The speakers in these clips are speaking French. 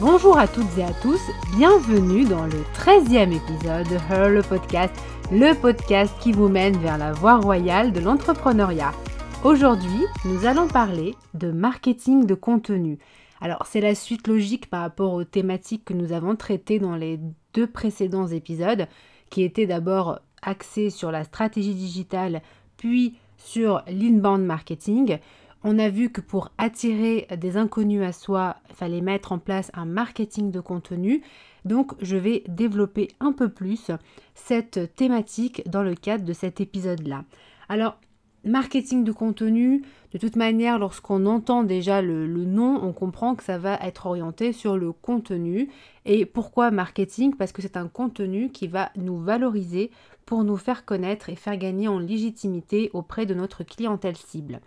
Bonjour à toutes et à tous, bienvenue dans le 13e épisode de Her le podcast, le podcast qui vous mène vers la voie royale de l'entrepreneuriat. Aujourd'hui, nous allons parler de marketing de contenu. Alors, c'est la suite logique par rapport aux thématiques que nous avons traitées dans les deux précédents épisodes, qui étaient d'abord axés sur la stratégie digitale, puis sur l'inbound marketing. On a vu que pour attirer des inconnus à soi, il fallait mettre en place un marketing de contenu. Donc, je vais développer un peu plus cette thématique dans le cadre de cet épisode-là. Alors, marketing de contenu, de toute manière, lorsqu'on entend déjà le, nom, on comprend que ça va être orienté sur le contenu. Et pourquoi marketing? Parce que c'est un contenu qui va nous valoriser pour nous faire connaître et faire gagner en légitimité auprès de notre clientèle cible.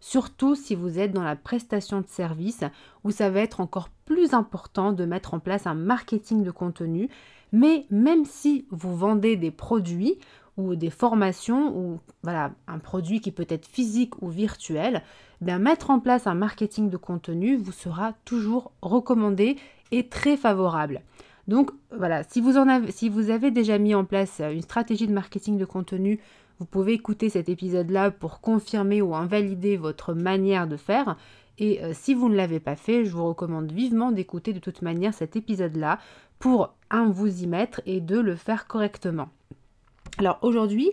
Surtout si vous êtes dans la prestation de service où ça va être encore plus important de mettre en place un marketing de contenu. Mais même si vous vendez des produits, ou des formations ou voilà, un produit qui peut être physique ou virtuel, bien mettre en place un marketing de contenu vous sera toujours recommandé et très favorable. Donc voilà, si vous, avez déjà mis en place une stratégie de marketing de contenu, vous pouvez écouter cet épisode-là pour confirmer ou invalider votre manière de faire. Et euh, si vous ne l'avez pas fait, je vous recommande vivement d'écouter de toute manière cet épisode-là pour, un, vous y mettre et deux, le faire correctement. Alors aujourd'hui,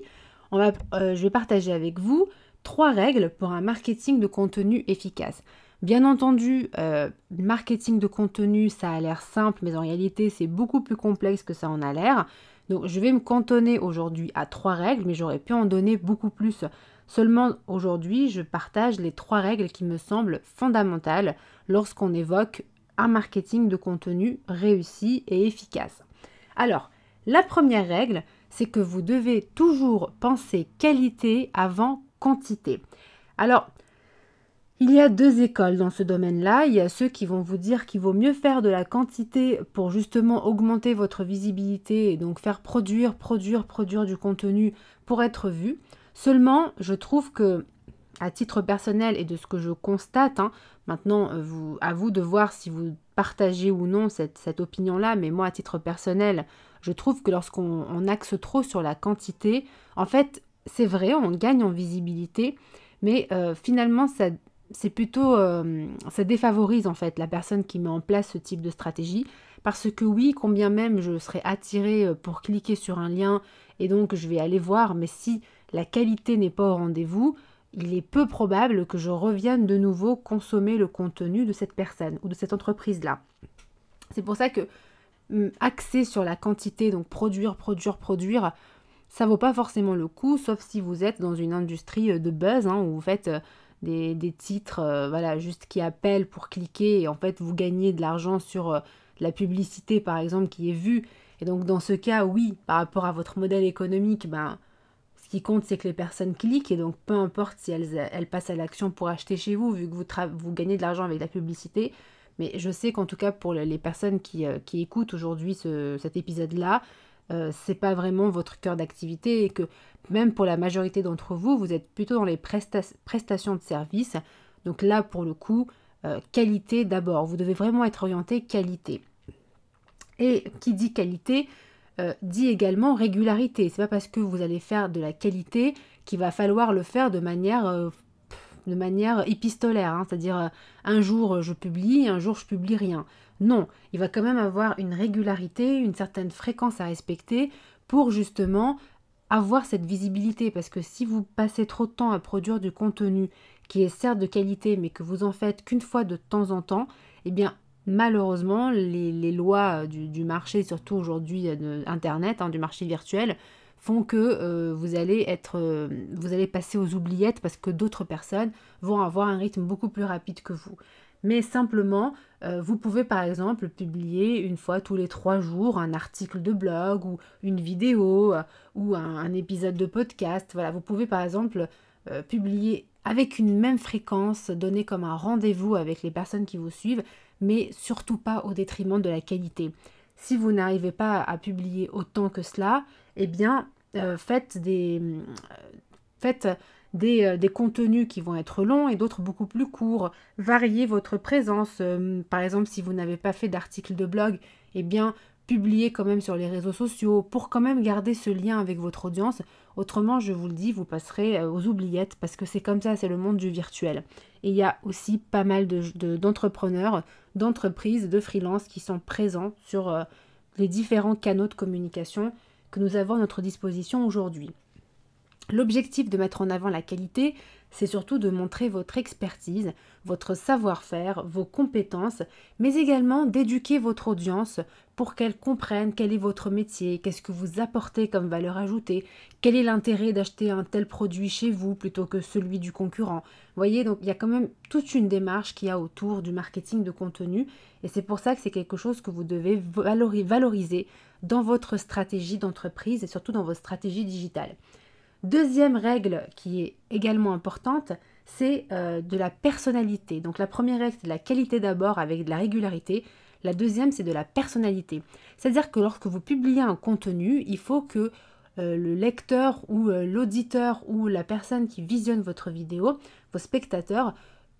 euh, je vais partager avec vous trois règles pour un marketing de contenu efficace. Bien entendu, euh, marketing de contenu, ça a l'air simple, mais en réalité, c'est beaucoup plus complexe que ça en a l'air. Donc, je vais me cantonner aujourd'hui à trois règles, mais j'aurais pu en donner beaucoup plus. Seulement, aujourd'hui, je partage les trois règles qui me semblent fondamentales lorsqu'on évoque un marketing de contenu réussi et efficace. Alors, la première règle, c'est que vous devez toujours penser qualité avant quantité. Alors, il y a deux écoles dans ce domaine-là. Il y a ceux qui vont vous dire qu'il vaut mieux faire de la quantité pour justement augmenter votre visibilité et donc faire produire, produire, produire du contenu pour être vu. Seulement, je trouve que, à titre personnel et de ce que je constate, hein, maintenant vous, à vous de voir si vous partagez ou non cette, cette opinion-là, mais moi, à titre personnel, je trouve que lorsqu'on axe trop sur la quantité, en fait, c'est vrai, on gagne en visibilité, mais euh, finalement, ça, c'est plutôt, euh, ça défavorise en fait la personne qui met en place ce type de stratégie, parce que oui, combien même je serais attirée euh, pour cliquer sur un lien et donc je vais aller voir, mais si la qualité n'est pas au rendez-vous, il est peu probable que je revienne de nouveau consommer le contenu de cette personne ou de cette entreprise-là. C'est pour ça que axé sur la quantité, donc produire, produire, produire, ça vaut pas forcément le coup, sauf si vous êtes dans une industrie euh, de buzz, hein, où vous faites euh, des, titres, euh, voilà, juste qui appellent pour cliquer, et en fait vous gagnez de l'argent sur la publicité, par exemple, qui est vue. Et donc dans ce cas, oui, par rapport à votre modèle économique, ben, ce qui compte, c'est que les personnes cliquent, et donc peu importe si elles, elles passent à l'action pour acheter chez vous, vu que vous, vous gagnez de l'argent avec la publicité, mais je sais qu'en tout cas pour les personnes qui, euh, écoutent aujourd'hui cet épisode-là, euh, c'est pas vraiment votre cœur d'activité et que même pour la majorité d'entre vous, vous êtes plutôt dans les prestations de services. Donc là, pour le coup, euh, qualité d'abord. Vous devez vraiment être orienté qualité. Et qui dit qualité dit également régularité. C'est pas parce que vous allez faire de la qualité qu'il va falloir le faire de manière épistolaire, hein, c'est-à-dire euh, un jour euh, je publie, un jour je publie rien. Non, il va quand même avoir une régularité, une certaine fréquence à respecter pour justement avoir cette visibilité. Parce que si vous passez trop de temps à produire du contenu qui est certes de qualité mais que vous en faites qu'une fois de temps en temps, eh bien malheureusement les, lois du, marché, surtout aujourd'hui euh, Internet, hein, du marché virtuel, font que euh, vous allez être euh, vous allez passer aux oubliettes parce que d'autres personnes vont avoir un rythme beaucoup plus rapide que vous. Mais simplement, euh, vous pouvez par exemple publier une fois tous les trois jours un article de blog ou une vidéo ou un, épisode de podcast. Voilà, vous pouvez par exemple publier avec une même fréquence, donner comme un rendez-vous avec les personnes qui vous suivent, mais surtout pas au détriment de la qualité. Si vous n'arrivez pas à publier autant que cela, eh bien, euh, faites, des, euh, des, des, contenus qui vont être longs et d'autres beaucoup plus courts. Variez votre présence. par exemple, si vous n'avez pas fait d'article de blog, eh bien, publiez quand même sur les réseaux sociaux pour quand même garder ce lien avec votre audience. Autrement, je vous le dis, vous passerez euh, aux oubliettes parce que c'est comme ça, c'est le monde du virtuel. Et il y a aussi pas mal d'entrepreneurs, de, d'entreprises, de freelance qui sont présents sur euh, les différents canaux de communication que nous avons à notre disposition aujourd'hui. L'objectif de mettre en avant la qualité, c'est surtout de montrer votre expertise, votre savoir-faire, vos compétences, mais également d'éduquer votre audience pour qu'elle comprenne quel est votre métier, qu'est-ce que vous apportez comme valeur ajoutée, quel est l'intérêt d'acheter un tel produit chez vous plutôt que celui du concurrent. Vous voyez, donc il y a quand même toute une démarche qui y a autour du marketing de contenu et c'est pour ça que c'est quelque chose que vous devez valoriser dans votre stratégie d'entreprise et surtout dans votre stratégie digitale. Deuxième règle qui est également importante, c'est euh, de la personnalité. Donc la première règle, c'est de la qualité d'abord avec de la régularité. La deuxième, c'est de la personnalité. C'est-à-dire que lorsque vous publiez un contenu, il faut que euh, le lecteur ou euh, l'auditeur ou la personne qui visionne votre vidéo, vos spectateurs,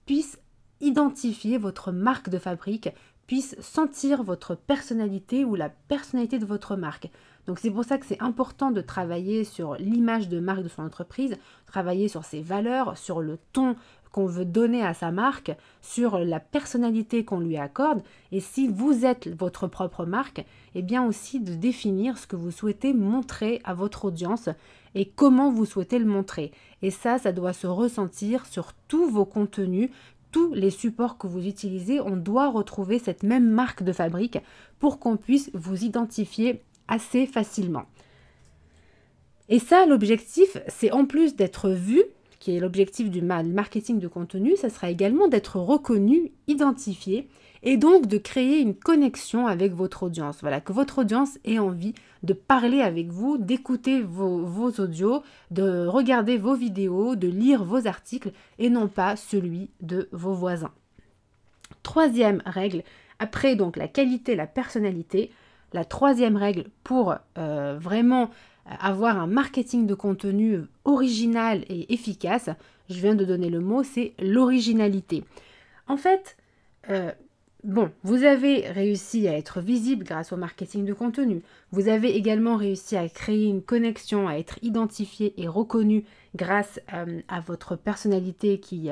puissent identifier votre marque de fabrique, puissent sentir votre personnalité ou la personnalité de votre marque. Donc c'est pour ça que c'est important de travailler sur l'image de marque de son entreprise, travailler sur ses valeurs, sur le ton qu'on veut donner à sa marque, sur la personnalité qu'on lui accorde, et si vous êtes votre propre marque, eh bien aussi de définir ce que vous souhaitez montrer à votre audience et comment vous souhaitez le montrer. Et ça, ça doit se ressentir sur tous vos contenus, tous les supports que vous utilisez, on doit retrouver cette même marque de fabrique pour qu'on puisse vous identifier assez facilement. Et ça, l'objectif, c'est en plus d'être vu, qui est l'objectif du marketing de contenu, ça sera également d'être reconnu, identifié, et donc de créer une connexion avec votre audience. Voilà, que votre audience ait envie de parler avec vous, d'écouter vos, vos audios, de regarder vos vidéos, de lire vos articles, et non pas celui de vos voisins. Troisième règle, après donc la qualité, la personnalité, la troisième règle pour euh, vraiment avoir un marketing de contenu original et efficace, je viens de donner le mot, c'est l'originalité. En fait, euh, bon, vous avez réussi à être visible grâce au marketing de contenu. Vous avez également réussi à créer une connexion, à être identifié et reconnu grâce euh, à votre personnalité qui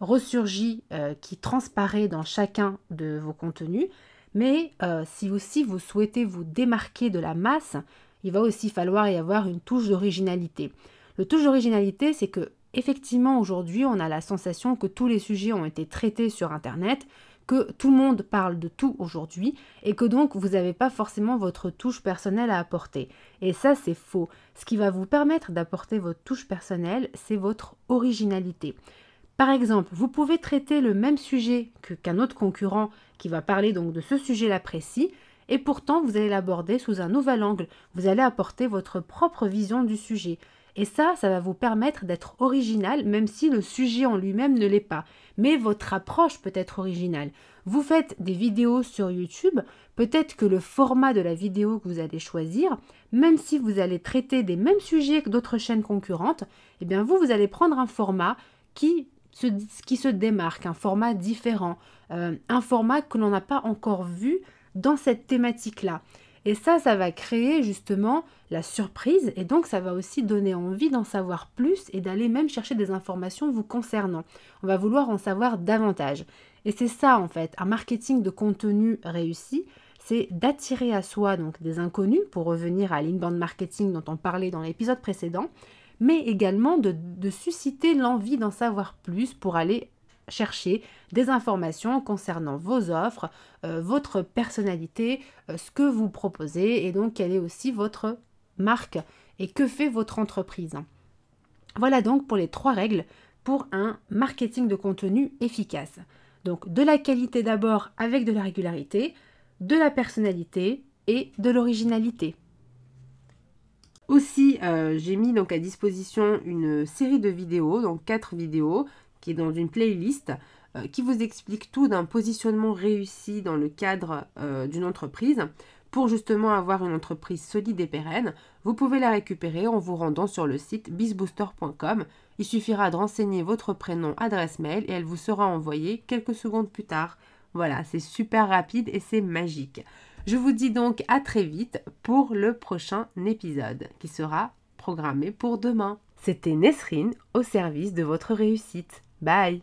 ressurgit, qui transparaît dans chacun de vos contenus. Mais euh, si aussi vous souhaitez vous démarquer de la masse, il va aussi falloir y avoir une touche d'originalité. Le touche d'originalité, c'est que effectivement aujourd'hui, on a la sensation que tous les sujets ont été traités sur Internet, que tout le monde parle de tout aujourd'hui et que donc vous n'avez pas forcément votre touche personnelle à apporter. Et ça, c'est faux. Ce qui va vous permettre d'apporter votre touche personnelle, c'est votre originalité. Par exemple, vous pouvez traiter le même sujet qu'un autre concurrent qui va parler donc de ce sujet-là précis, et pourtant vous allez l'aborder sous un nouvel angle. Vous allez apporter votre propre vision du sujet. Et ça, ça va vous permettre d'être original, même si le sujet en lui-même ne l'est pas. Mais votre approche peut être originale. Vous faites des vidéos sur YouTube, peut-être que le format de la vidéo que vous allez choisir, même si vous allez traiter des mêmes sujets que d'autres chaînes concurrentes, eh bien vous, vous allez prendre un format qui ce, qui se démarque, un format différent, euh, un format que l'on n'a pas encore vu dans cette thématique-là. Et ça, ça va créer justement la surprise et donc ça va aussi donner envie d'en savoir plus et d'aller même chercher des informations vous concernant. On va vouloir en savoir davantage. Et c'est ça en fait, un marketing de contenu réussi, c'est d'attirer à soi donc des inconnus pour revenir à l'inbound marketing dont on parlait dans l'épisode précédent, mais également de, susciter l'envie d'en savoir plus pour aller chercher des informations concernant vos offres, euh, votre personnalité, euh, ce que vous proposez et donc quelle est aussi votre marque et que fait votre entreprise. Voilà donc pour les trois règles pour un marketing de contenu efficace. Donc de la qualité d'abord avec de la régularité, de la personnalité et de l'originalité. Aussi, euh, j'ai mis donc à disposition une série de vidéos, donc quatre vidéos, qui est dans une playlist, euh, qui vous explique tout d'un positionnement réussi dans le cadre euh, d'une entreprise. Pour justement avoir une entreprise solide et pérenne, vous pouvez la récupérer en vous rendant sur le site bizbooster.com. Il suffira de renseigner votre prénom, adresse mail et elle vous sera envoyée quelques secondes plus tard. Voilà, c'est super rapide et c'est magique. Je vous dis donc à très vite pour le prochain épisode qui sera programmé pour demain. C'était Nesrine au service de votre réussite. Bye